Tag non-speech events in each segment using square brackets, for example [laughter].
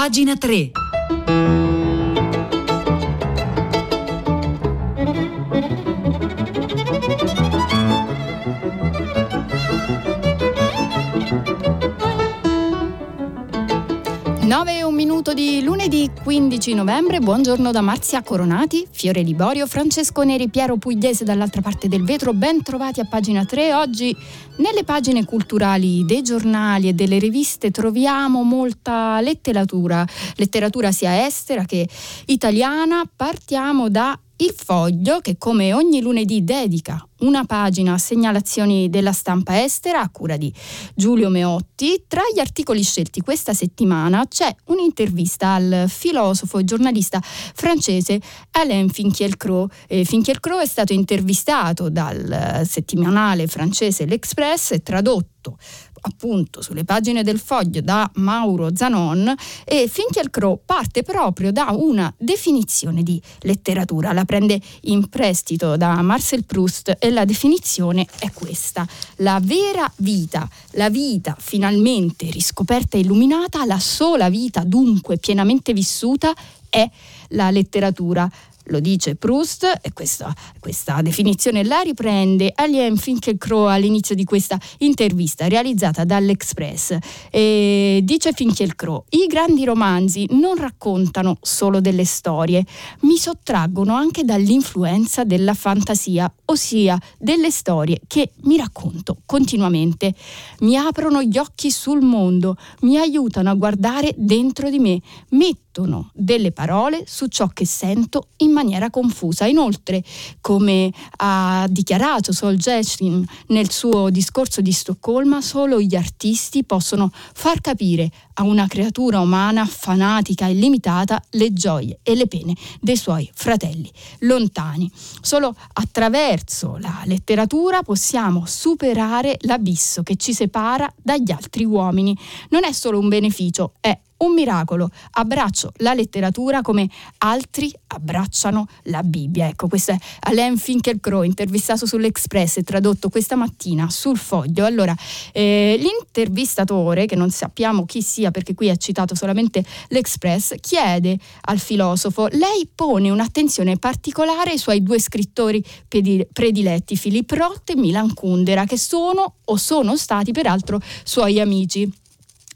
pagina 3. Minuto di lunedì 15 novembre, buongiorno da Marzia Coronati, Fiore Liborio, Francesco Neri, Piero Pugliese dall'altra parte del vetro, ben trovati a pagina 3. Oggi nelle pagine culturali dei giornali e delle riviste troviamo molta letteratura, letteratura sia estera che italiana. Partiamo da il foglio, che come ogni lunedì dedica una pagina segnalazioni della stampa estera a cura di Giulio Meotti, tra gli articoli scelti questa settimana c'è un'intervista al filosofo e giornalista francese Alain Finkielcro. Eh, Finkielcro è stato intervistato dal settimanale francese L'Express e tradotto appunto sulle pagine del foglio da Mauro Zanon. E Finkielkraut parte proprio da una definizione di letteratura, la prende in prestito da Marcel Proust e la definizione è questa, la vera vita, la vita finalmente riscoperta e illuminata, la sola vita dunque pienamente vissuta è la letteratura lo dice Proust e questa, questa definizione la riprende Alien Finkielkraut all'inizio di questa intervista realizzata dall'Express. E dice Finkielkraut, i grandi romanzi non raccontano solo delle storie, mi sottraggono anche dall'influenza della fantasia, ossia delle storie che mi racconto continuamente. Mi aprono gli occhi sul mondo, mi aiutano a guardare dentro di me, mettono delle parole su ciò che sento in maniera confusa. Inoltre, come ha dichiarato Solzhenitsyn nel suo discorso di Stoccolma, solo gli artisti possono far capire a una creatura umana fanatica e limitata le gioie e le pene dei suoi fratelli lontani. Solo attraverso la letteratura possiamo superare l'abisso che ci separa dagli altri uomini. Non è solo un beneficio, è un miracolo. Abbraccio la letteratura come altri abbracciano la Bibbia. Ecco, questo è Alain Finkielkraut, intervistato sull'Express e tradotto questa mattina sul foglio. Allora, eh, l'intervistatore, che non sappiamo chi sia perché qui ha citato solamente l'Express, chiede al filosofo, lei pone un'attenzione particolare ai suoi due scrittori prediletti, Philip Roth e Milan Kundera, che sono o sono stati peraltro suoi amici.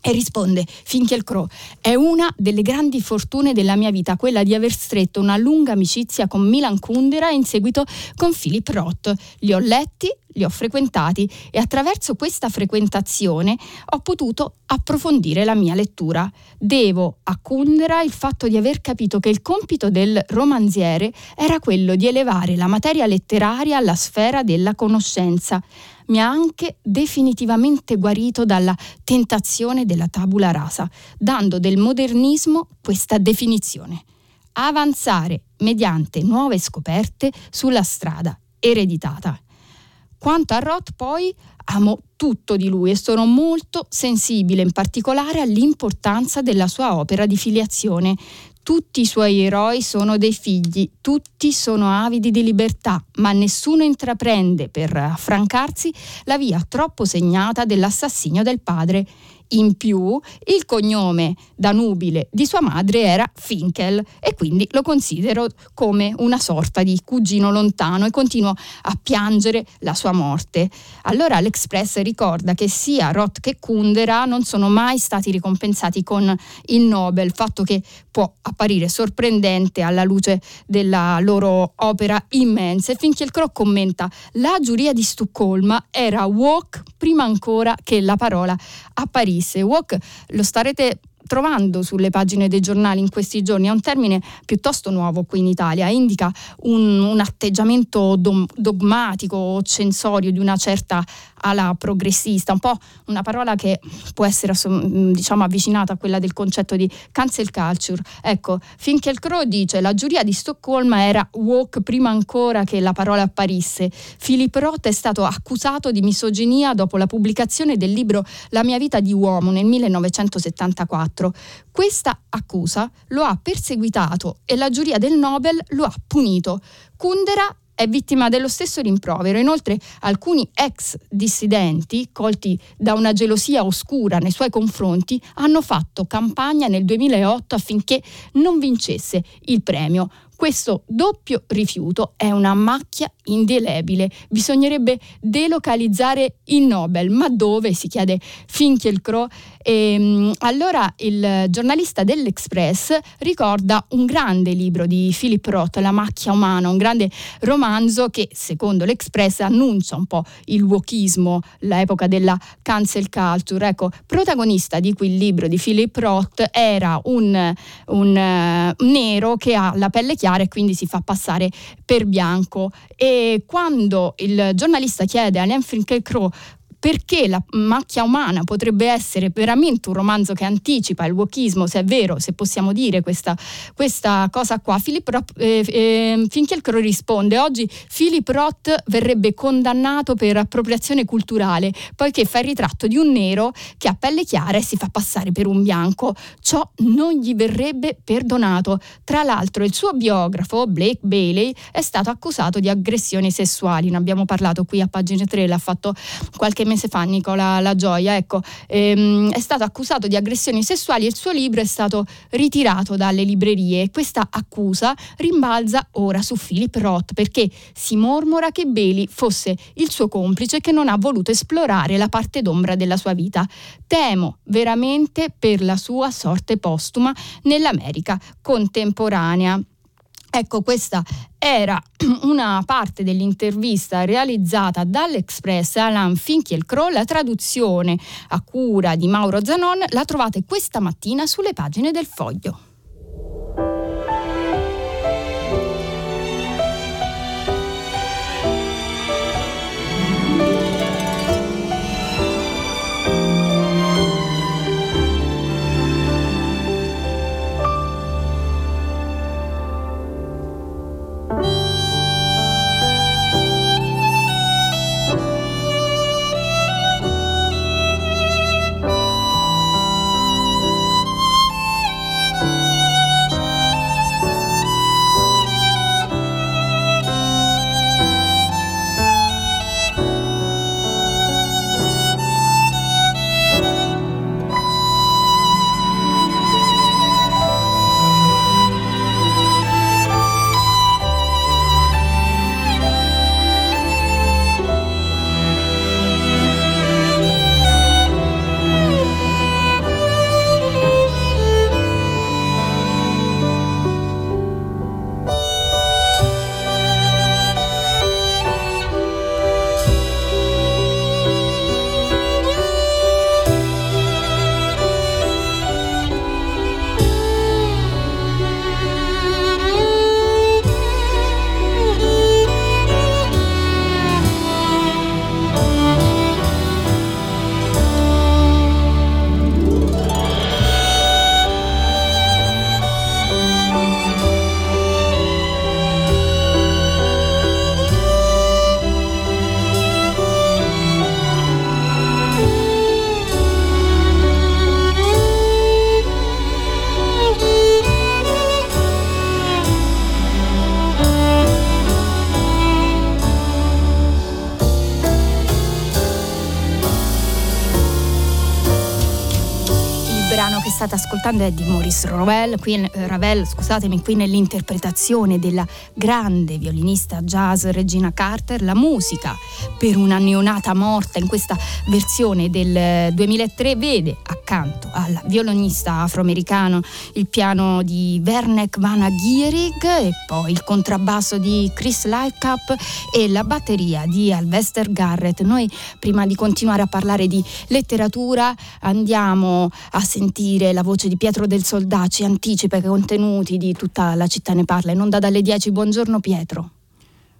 E risponde Finkielkraut, è una delle grandi fortune della mia vita quella di aver stretto una lunga amicizia con Milan Kundera e in seguito con Philip Roth. Li ho letti, li ho frequentati e attraverso questa frequentazione ho potuto approfondire la mia lettura. Devo a Kundera il fatto di aver capito che il compito del romanziere era quello di elevare la materia letteraria alla sfera della conoscenza. Mi ha anche definitivamente guarito dalla tentazione della tabula rasa, dando del modernismo questa definizione. Avanzare mediante nuove scoperte sulla strada ereditata. Quanto a Roth poi amo tutto di lui e sono molto sensibile in particolare all'importanza della sua opera di filiazione. Tutti i suoi eroi sono dei figli, tutti sono avidi di libertà, ma nessuno intraprende per affrancarsi la via troppo segnata dell'assassinio del padre. In più, il cognome da nubile di sua madre era Finkel e quindi lo considero come una sorta di cugino lontano e continuo a piangere la sua morte. Allora l'Express ricorda che sia Roth che Kundera non sono mai stati ricompensati con il Nobel, fatto che può apparire sorprendente alla luce della loro opera immensa. E Finkielkraut commenta: La giuria di Stoccolma era walk prima ancora che la parola apparisse Ulisse. Walk lo starete trovando sulle pagine dei giornali in questi giorni è un termine piuttosto nuovo qui in Italia, indica un, un atteggiamento dom, dogmatico o censorio di una certa ala progressista, un po' una parola che può essere diciamo, avvicinata a quella del concetto di cancel culture. Ecco, Finkielkraut dice la giuria di Stoccolma era woke prima ancora che la parola apparisse. Philip Roth è stato accusato di misoginia dopo la pubblicazione del libro La mia vita di uomo nel 1974. Questa accusa lo ha perseguitato e la giuria del Nobel lo ha punito. Kundera è vittima dello stesso rimprovero. Inoltre alcuni ex dissidenti, colti da una gelosia oscura nei suoi confronti, hanno fatto campagna nel 2008 affinché non vincesse il premio. Questo doppio rifiuto è una macchia indelebile. Bisognerebbe delocalizzare il Nobel, ma dove? si chiede Finkielkraut. E, ehm, allora il giornalista dell'Express ricorda un grande libro di Philip Roth, La macchia umana, un grande romanzo che secondo l'Express annuncia un po' il wokismo, l'epoca della cancel culture. Ecco, protagonista di quel libro di Philip Roth era un, un uh, nero che ha la pelle chiara e quindi si fa passare per bianco. E quando il giornalista chiede a Alain Finkielkraut perché la macchia umana potrebbe essere veramente un romanzo che anticipa il wokismo, se è vero, se possiamo dire questa, questa cosa qua. Philip Roth, eh, eh, Finkielkraut risponde, oggi Philip Roth verrebbe condannato per appropriazione culturale, poiché fa il ritratto di un nero che ha pelle chiara e si fa passare per un bianco. Ciò non gli verrebbe perdonato. Tra l'altro il suo biografo, Blake Bailey, è stato accusato di aggressioni sessuali, ne abbiamo parlato qui a pagina 3, l'ha fatto qualche mese mese fa Nicola La Gioia, ecco, ehm, è stato accusato di aggressioni sessuali e il suo libro è stato ritirato dalle librerie. Questa accusa rimbalza ora su Philip Roth perché si mormora che Bailey fosse il suo complice che non ha voluto esplorare la parte d'ombra della sua vita. Temo veramente per la sua sorte postuma nell'America contemporanea. Ecco, questa era [clears throat] una parte dell'intervista realizzata dall'Express Alain Finkielkraut, la traduzione a cura di Mauro Zanon la trovate questa mattina sulle pagine del Foglio. Ascoltando è di Maurice Ravel, qui, eh, Ravel, scusatemi, qui nell'interpretazione della grande violinista jazz Regina Carter, la musica per una neonata morta in questa versione del 2003 vede accanto al violinista afroamericano il piano di Werner Van Gierig e poi il contrabbasso di Chris Lightcap e la batteria di Alvester Garrett. Noi prima di continuare a parlare di letteratura andiamo a sentire la voce di Pietro del Soldaci anticipa i contenuti di tutta la città ne parla in onda dalle 10. Buongiorno Pietro.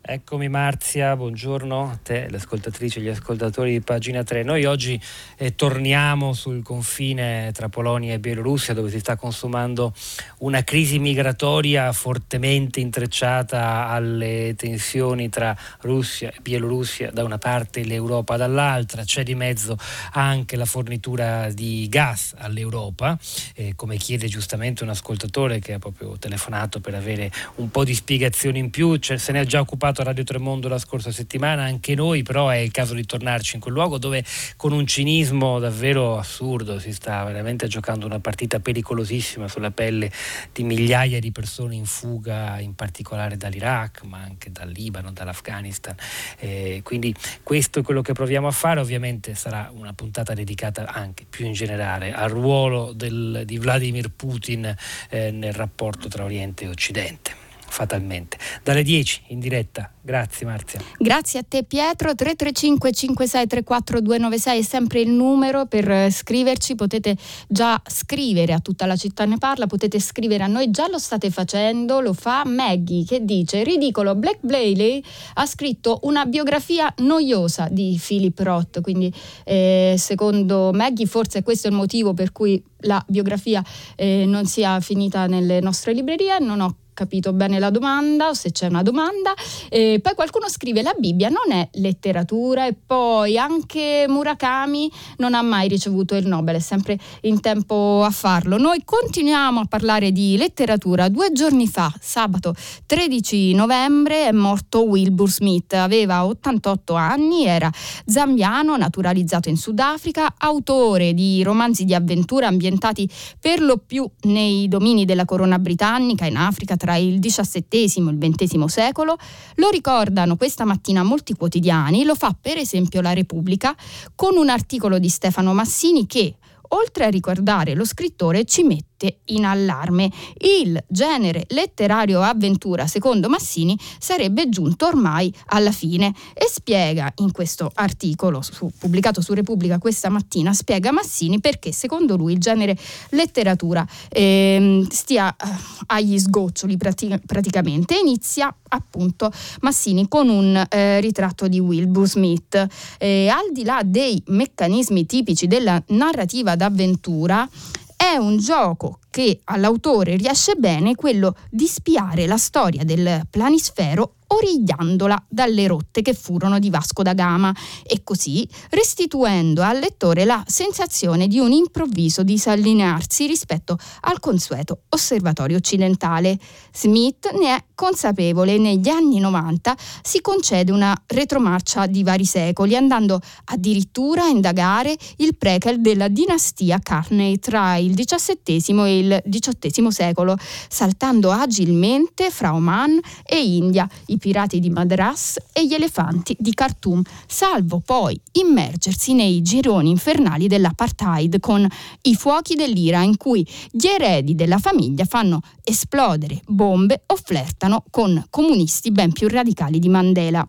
Eccomi Marzia, buongiorno a te, le ascoltatrici e gli ascoltatori di pagina 3. Noi oggi eh, torniamo sul confine tra Polonia e Bielorussia dove si sta consumando una crisi migratoria fortemente intrecciata alle tensioni tra Russia e Bielorussia da una parte e l'Europa dall'altra. C'è di mezzo anche la fornitura di gas all'Europa, eh, come chiede giustamente un ascoltatore che ha proprio telefonato per avere un po' di spiegazioni in più, cioè, se ne è già occupato raccontato a Radio Tremondo la scorsa settimana, anche noi però è il caso di tornarci in quel luogo dove con un cinismo davvero assurdo si sta veramente giocando una partita pericolosissima sulla pelle di migliaia di persone in fuga, in particolare dall'Iraq, ma anche dal Libano, dall'Afghanistan. Eh, quindi questo è quello che proviamo a fare, ovviamente sarà una puntata dedicata anche più in generale al ruolo del, di Vladimir Putin eh, nel rapporto tra Oriente e Occidente fatalmente. Dalle 10 in diretta. Grazie Marzia. Grazie a te Pietro. 335 5634 296 è sempre il numero per eh, scriverci. Potete già scrivere a tutta la città ne parla, potete scrivere a noi, già lo state facendo, lo fa Maggie che dice ridicolo, Black Bailey ha scritto una biografia noiosa di Philip Roth, quindi eh, secondo Maggie forse questo è il motivo per cui la biografia eh, non sia finita nelle nostre librerie, non ho capito bene la domanda o se c'è una domanda. E poi qualcuno scrive la Bibbia non è letteratura e poi anche Murakami non ha mai ricevuto il Nobel, è sempre in tempo a farlo. Noi continuiamo a parlare di letteratura. Due giorni fa, sabato 13 novembre, è morto Wilbur Smith, aveva 88 anni, era zambiano, naturalizzato in Sudafrica, autore di romanzi di avventura ambientati per lo più nei domini della corona britannica, in Africa, tra il XVII e il XX secolo, lo ricordano questa mattina molti quotidiani, lo fa per esempio la Repubblica con un articolo di Stefano Massini che, oltre a ricordare lo scrittore, ci mette in allarme. Il genere letterario avventura, secondo Massini, sarebbe giunto ormai alla fine e spiega in questo articolo su, pubblicato su Repubblica questa mattina, spiega Massini perché secondo lui il genere letteratura eh, stia eh, agli sgoccioli pratica, praticamente. Inizia appunto Massini con un eh, ritratto di Wilbur Smith. al di là dei meccanismi tipici della narrativa d'avventura, è un gioco che all'autore riesce bene quello di spiare la storia del planisfero origliandola dalle rotte che furono di Vasco da Gama e così restituendo al lettore la sensazione di un improvviso disallinearsi rispetto al consueto osservatorio occidentale. Smith ne è consapevole e negli anni 90 si concede una retromarcia di vari secoli andando addirittura a indagare il prequel della dinastia Carney tra il XVII e il XVIII secolo, saltando agilmente fra Oman e India, i pirati di Madras e gli elefanti di Khartoum, salvo poi immergersi nei gironi infernali dell'apartheid con i fuochi dell'ira in cui gli eredi della famiglia fanno esplodere bombe o flirtano con comunisti ben più radicali di Mandela.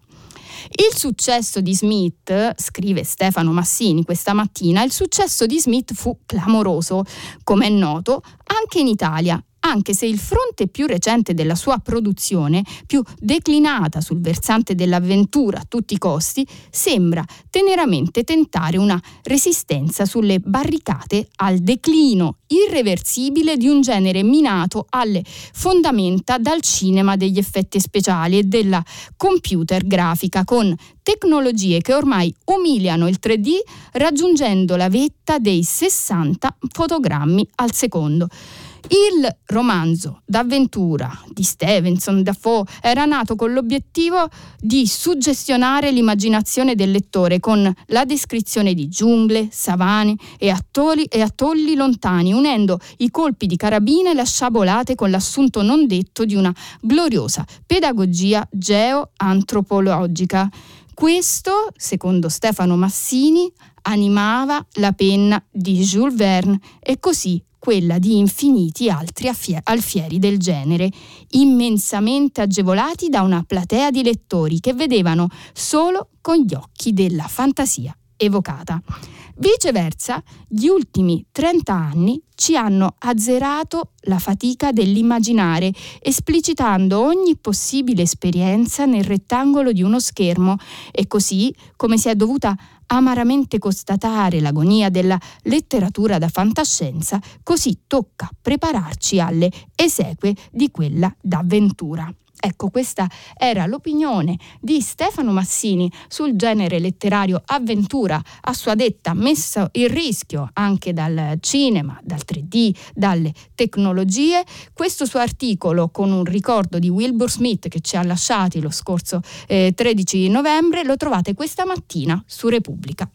Il successo di Smith, scrive Stefano Massini questa mattina, il successo di Smith fu clamoroso, come è noto, anche in Italia anche se il fronte più recente della sua produzione, più declinata sul versante dell'avventura a tutti i costi, sembra teneramente tentare una resistenza sulle barricate al declino irreversibile di un genere minato alle fondamenta dal cinema degli effetti speciali e della computer grafica con tecnologie che ormai umiliano il 3D raggiungendo la vetta dei 60 fotogrammi al secondo. Il romanzo d'avventura di Stevenson Dafoe era nato con l'obiettivo di suggestionare l'immaginazione del lettore con la descrizione di giungle, savane e atolli, e atolli lontani, unendo i colpi di carabine e le sciabolate con l'assunto non detto di una gloriosa pedagogia geoantropologica. Questo, secondo Stefano Massini, animava la penna di Jules Verne e così quella di infiniti altri alfieri del genere, immensamente agevolati da una platea di lettori che vedevano solo con gli occhi della fantasia evocata. Viceversa, gli ultimi 30 anni ci hanno azzerato la fatica dell'immaginare, esplicitando ogni possibile esperienza nel rettangolo di uno schermo e così, come si è dovuta amaramente constatare l'agonia della letteratura da fantascienza, così tocca prepararci alle esequie di quella d'avventura. Ecco, questa era l'opinione di Stefano Massini sul genere letterario avventura, a sua detta messo in rischio anche dal cinema, dal 3D, dalle tecnologie. Questo suo articolo con un ricordo di Wilbur Smith che ci ha lasciati lo scorso eh, 13 novembre lo trovate questa mattina su Repubblica.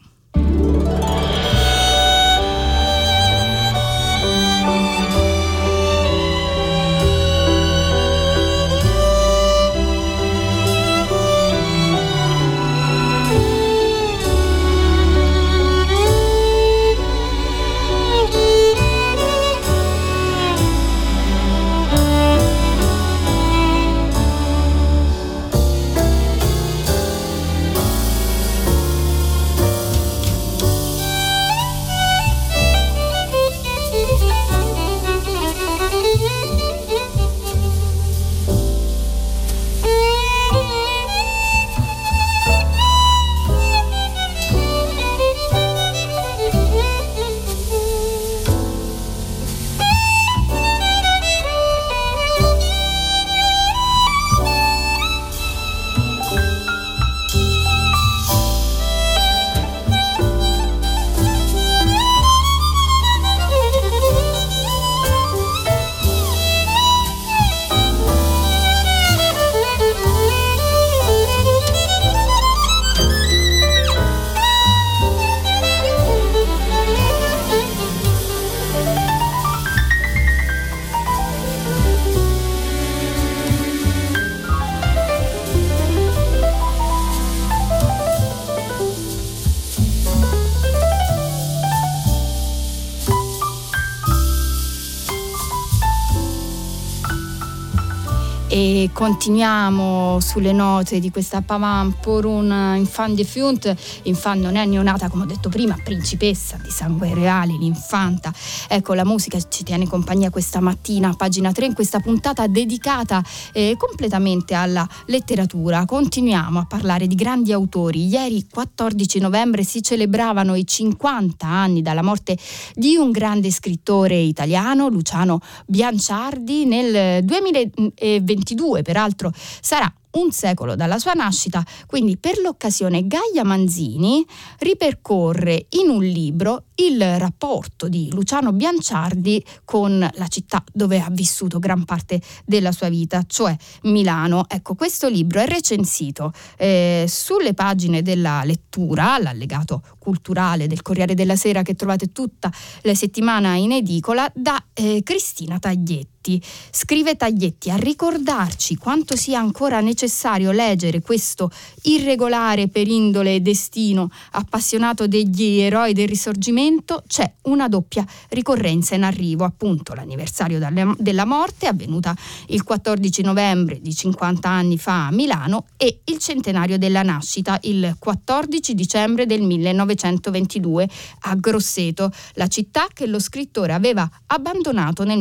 Continuiamo sulle note di questa Pavant pour un infant de Funt. Infant non è neonata, come ho detto prima, principessa di sangue reale, l'infanta. Ecco, la musica ci tiene compagnia questa mattina, pagina 3, in questa puntata dedicata eh, completamente alla letteratura. Continuiamo a parlare di grandi autori. Ieri, 14 novembre, si celebravano i 50 anni dalla morte di un grande scrittore italiano, Luciano Bianciardi, nel 2022 peraltro sarà un secolo dalla sua nascita, quindi per l'occasione Gaia Manzini ripercorre in un libro il rapporto di Luciano Bianciardi con la città dove ha vissuto gran parte della sua vita, cioè Milano. Ecco, questo libro è recensito eh, sulle pagine della lettura, l'allegato culturale del Corriere della Sera che trovate tutta la settimana in edicola, da eh, Cristina Taglietti. Scrive Taglietti a ricordarci quanto sia ancora necessario leggere questo irregolare per indole e destino appassionato degli eroi del risorgimento, c'è una doppia ricorrenza in arrivo, appunto l'anniversario della morte avvenuta il 14 novembre di 50 anni fa a Milano e il centenario della nascita il 14 dicembre del 1922 a Grosseto, la città che lo scrittore aveva abbandonato nel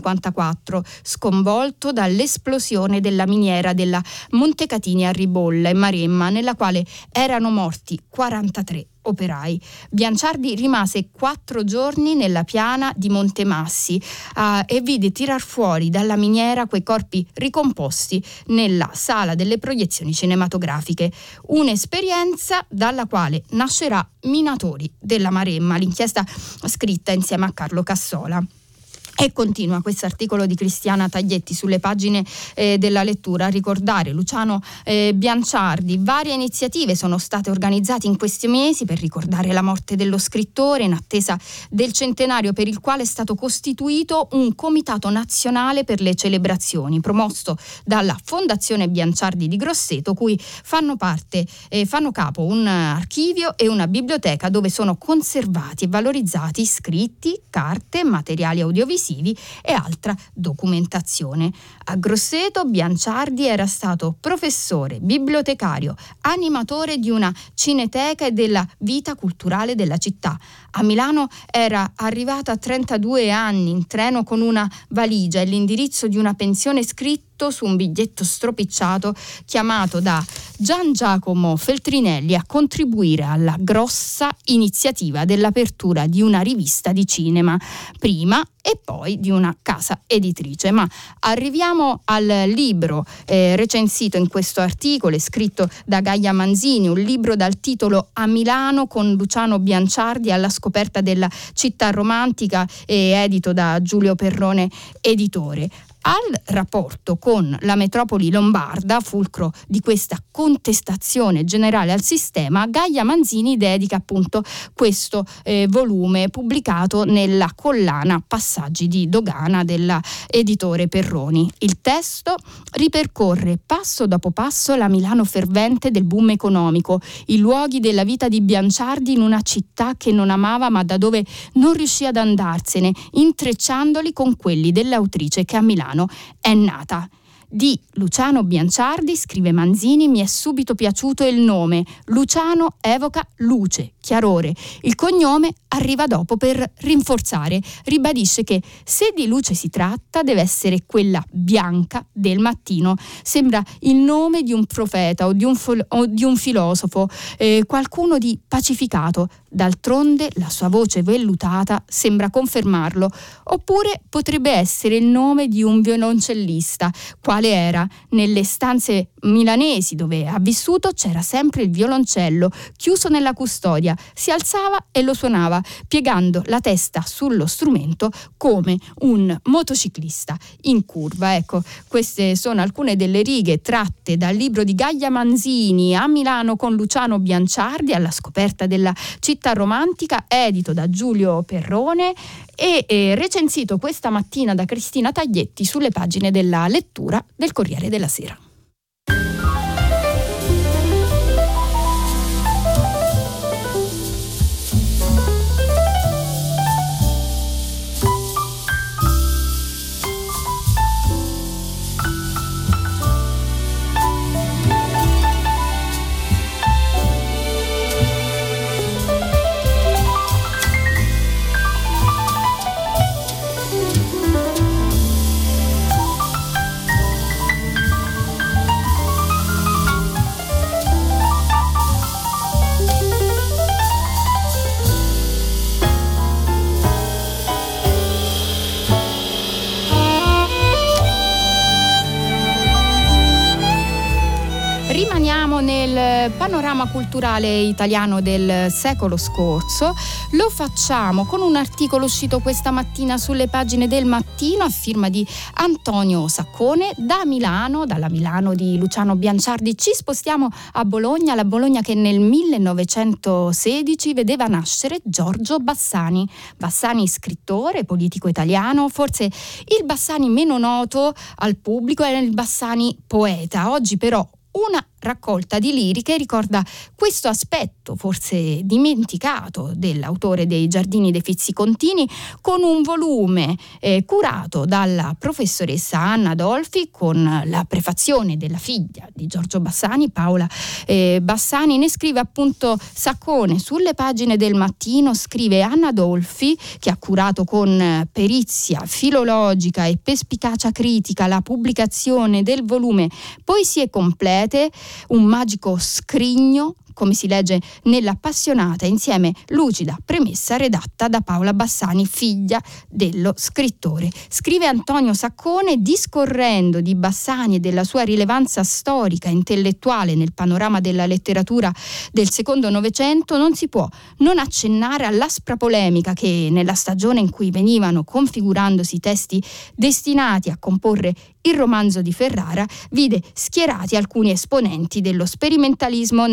1954, sconvolto dall'esplosione della miniera della Montecatini a Ribolla e Maremma, nella quale erano morti 43 operai. Bianciardi rimase quattro giorni nella piana di Montemassi uh, e vide tirar fuori dalla miniera quei corpi ricomposti nella sala delle proiezioni cinematografiche. Un'esperienza dalla quale nascerà Minatori della Maremma, l'inchiesta scritta insieme a Carlo Cassola. E continua questo articolo di Cristiana Taglietti sulle pagine eh, della lettura a ricordare Luciano eh, Bianciardi. Varie iniziative sono state organizzate in questi mesi per ricordare la morte dello scrittore in attesa del centenario per il quale è stato costituito un comitato nazionale per le celebrazioni promosso dalla Fondazione Bianciardi di Grosseto cui fanno parte, eh, fanno capo un archivio e una biblioteca dove sono conservati e valorizzati scritti, carte, materiali audiovisivi televisivi e altra documentazione. A Grosseto Bianciardi era stato professore, bibliotecario, animatore di una cineteca e della vita culturale della città. A Milano era arrivata a 32 anni in treno con una valigia e l'indirizzo di una pensione scritta scritto su un biglietto stropicciato chiamato da Gian Giacomo Feltrinelli a contribuire alla grossa iniziativa dell'apertura di una rivista di cinema, prima e poi di una casa editrice. Ma arriviamo al libro eh, recensito in questo articolo, scritto da Gaia Manzini, un libro dal titolo A Milano con Luciano Bianciardi alla scoperta della città romantica e edito da Giulio Perrone editore al rapporto con la metropoli lombarda, fulcro di questa contestazione generale al sistema, Gaia Manzini dedica appunto questo eh, volume pubblicato nella collana Passaggi di dogana dell'editore Perroni. Il testo ripercorre passo dopo passo la Milano fervente del boom economico, i luoghi della vita di Bianciardi in una città che non amava ma da dove non riuscì ad andarsene, intrecciandoli con quelli dell'autrice che a Milano Milano è nata. Di Luciano Bianciardi, scrive Manzini, mi è subito piaciuto il nome. Luciano evoca luce, chiarore. Il cognome arriva dopo per rinforzare. Ribadisce che se di luce si tratta deve essere quella bianca del mattino. Sembra il nome di un profeta o di un, fo- o di un filosofo, eh, qualcuno di pacificato. D'altronde la sua voce vellutata sembra confermarlo. Oppure potrebbe essere il nome di un violoncellista, quale era. Nelle stanze milanesi dove ha vissuto c'era sempre il violoncello, chiuso nella custodia. Si alzava e lo suonava, piegando la testa sullo strumento come un motociclista in curva. Ecco, queste sono alcune delle righe tratte dal libro di Gaia Manzini a Milano con Luciano Bianciardi alla scoperta della città romantica, edito da Giulio Perrone e eh, recensito questa mattina da Cristina Taglietti sulle pagine della lettura del Corriere della Sera. Nel panorama culturale italiano del secolo scorso. Lo facciamo con un articolo uscito questa mattina sulle pagine del mattino a firma di Antonio Saccone da Milano, dalla Milano di Luciano Bianciardi. Ci spostiamo a Bologna, la Bologna che nel 1916 vedeva nascere Giorgio Bassani. Bassani scrittore, politico italiano, forse il Bassani meno noto al pubblico è il Bassani poeta. Oggi però una raccolta di liriche ricorda questo aspetto, forse dimenticato, dell'autore dei Giardini dei Fizzicontini, con un volume eh, curato dalla professoressa Anna Dolfi, con la prefazione della figlia di Giorgio Bassani, Paola eh, Bassani. Ne scrive appunto Saccone sulle pagine del mattino, scrive Anna Dolfi, che ha curato con perizia filologica e perspicacia critica la pubblicazione del volume Poesie complete un magico scrigno come si legge nell'appassionata insieme lucida premessa redatta da Paola Bassani, figlia dello scrittore. Scrive Antonio Saccone, discorrendo di Bassani e della sua rilevanza storica e intellettuale nel panorama della letteratura del secondo Novecento, non si può non accennare all'aspra polemica che nella stagione in cui venivano configurandosi i testi destinati a comporre il romanzo di Ferrara vide schierati alcuni esponenti dello sperimentalismo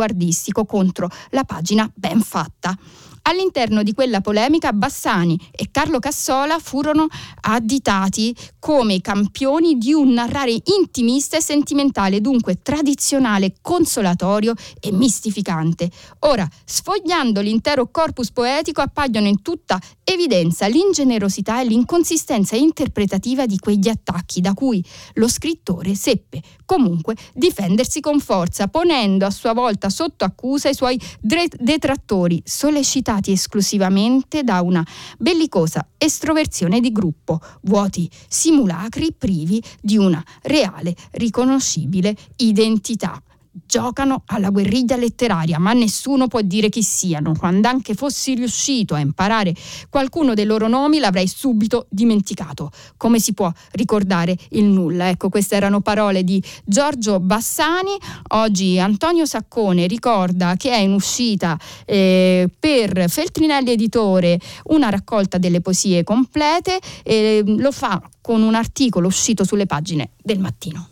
neo-avanguardistico contro la pagina ben fatta. All'interno di quella polemica Bassani e Carlo Cassola furono additati come campioni di un narrare intimista e sentimentale, dunque tradizionale, consolatorio e mistificante. Ora, sfogliando l'intero corpus poetico, appaiono in tutta evidenza l'ingenerosità e l'inconsistenza interpretativa di quegli attacchi da cui lo scrittore seppe comunque difendersi con forza, ponendo a sua volta sotto accusa i suoi detrattori, sollecitando alimentati esclusivamente da una bellicosa estroversione di gruppo, vuoti simulacri privi di una reale riconoscibile identità giocano alla guerriglia letteraria, ma nessuno può dire chi siano. Quando anche fossi riuscito a imparare qualcuno dei loro nomi, l'avrei subito dimenticato. Come si può ricordare il nulla? Ecco, queste erano parole di Giorgio Bassani. Oggi Antonio Saccone ricorda che è in uscita eh, per Feltrinelli Editore una raccolta delle poesie complete e lo fa con un articolo uscito sulle pagine del mattino.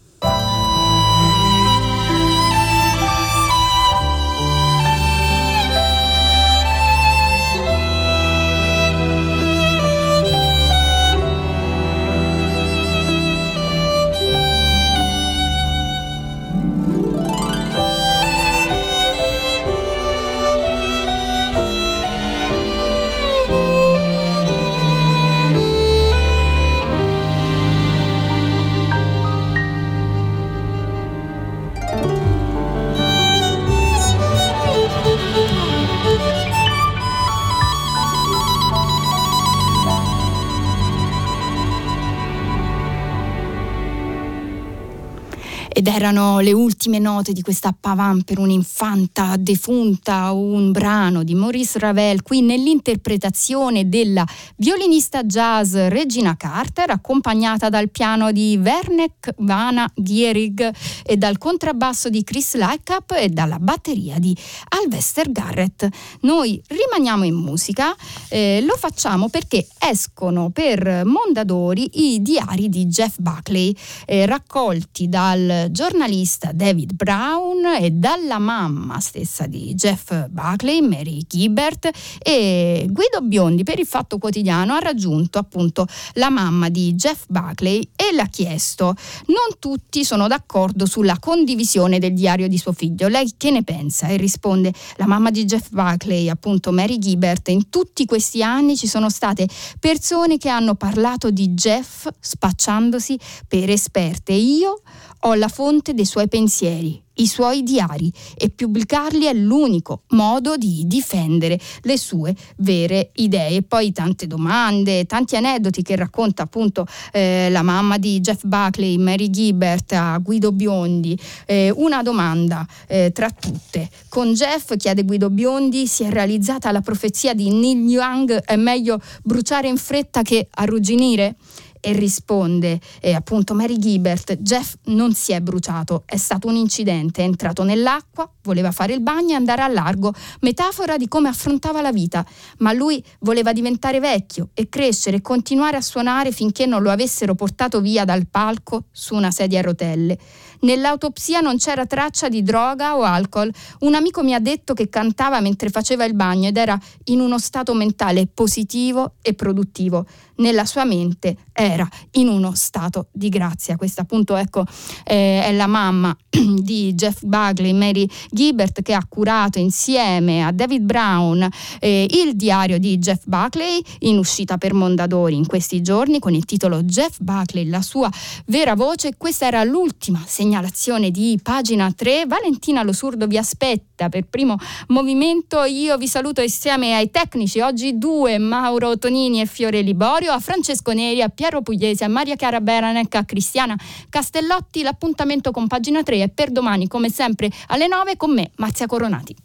Ed erano le ultime note di questa pavane per un'infanta defunta, un brano di Maurice Ravel, qui nell'interpretazione della violinista jazz Regina Carter, accompagnata dal piano di Werner Vana Gierig e dal contrabbasso di Chris Lightcap e dalla batteria di Alvester Garrett. Noi rimaniamo in musica, eh, lo facciamo perché escono per Mondadori i diari di Jeff Buckley, eh, raccolti dal giornalista David Brown e dalla mamma stessa di Jeff Buckley, Mary Gibbert e Guido Biondi per il Fatto Quotidiano ha raggiunto appunto la mamma di Jeff Buckley e l'ha chiesto. Non tutti sono d'accordo sulla condivisione del diario di suo figlio. Lei che ne pensa? E risponde la mamma di Jeff Buckley, appunto Mary Gibbert, in tutti questi anni ci sono state persone che hanno parlato di Jeff spacciandosi per esperte. Io ho la fonte dei suoi pensieri, i suoi diari e pubblicarli è l'unico modo di difendere le sue vere idee. Poi tante domande, tanti aneddoti che racconta appunto eh, la mamma di Jeff Buckley, Mary Gibbert, a Guido Biondi. Eh, una domanda eh, tra tutte. Con Jeff, chiede Guido Biondi, si è realizzata la profezia di Neil Young, è meglio bruciare in fretta che arrugginire? E risponde eh, appunto Mary Gibbert, Jeff non si è bruciato, è stato un incidente, è entrato nell'acqua, voleva fare il bagno e andare a largo, metafora di come affrontava la vita, ma lui voleva diventare vecchio e crescere e continuare a suonare finché non lo avessero portato via dal palco su una sedia a rotelle. Nell'autopsia non c'era traccia di droga o alcol. Un amico mi ha detto che cantava mentre faceva il bagno ed era in uno stato mentale positivo e produttivo. Nella sua mente era in uno stato di grazia. Questa appunto ecco, eh, è la mamma [clears throat] di Jeff Buckley, Mary Gibbert, che ha curato insieme a David Brown eh, il diario di Jeff Buckley in uscita per Mondadori in questi giorni con il titolo Jeff Buckley, la sua vera voce. Questa era l'ultima segnalazione di pagina 3. Valentina Lo Surdo vi aspetta per primo movimento. Io vi saluto insieme ai tecnici, oggi due, Mauro Tonini e Fiore Liborio, a Francesco Neri, a Piero Pugliese, a Maria Chiara Beranec, a Cristiana Castellotti. L'appuntamento con pagina 3 è per domani, come sempre, alle 9 con me, Marzia Coronati.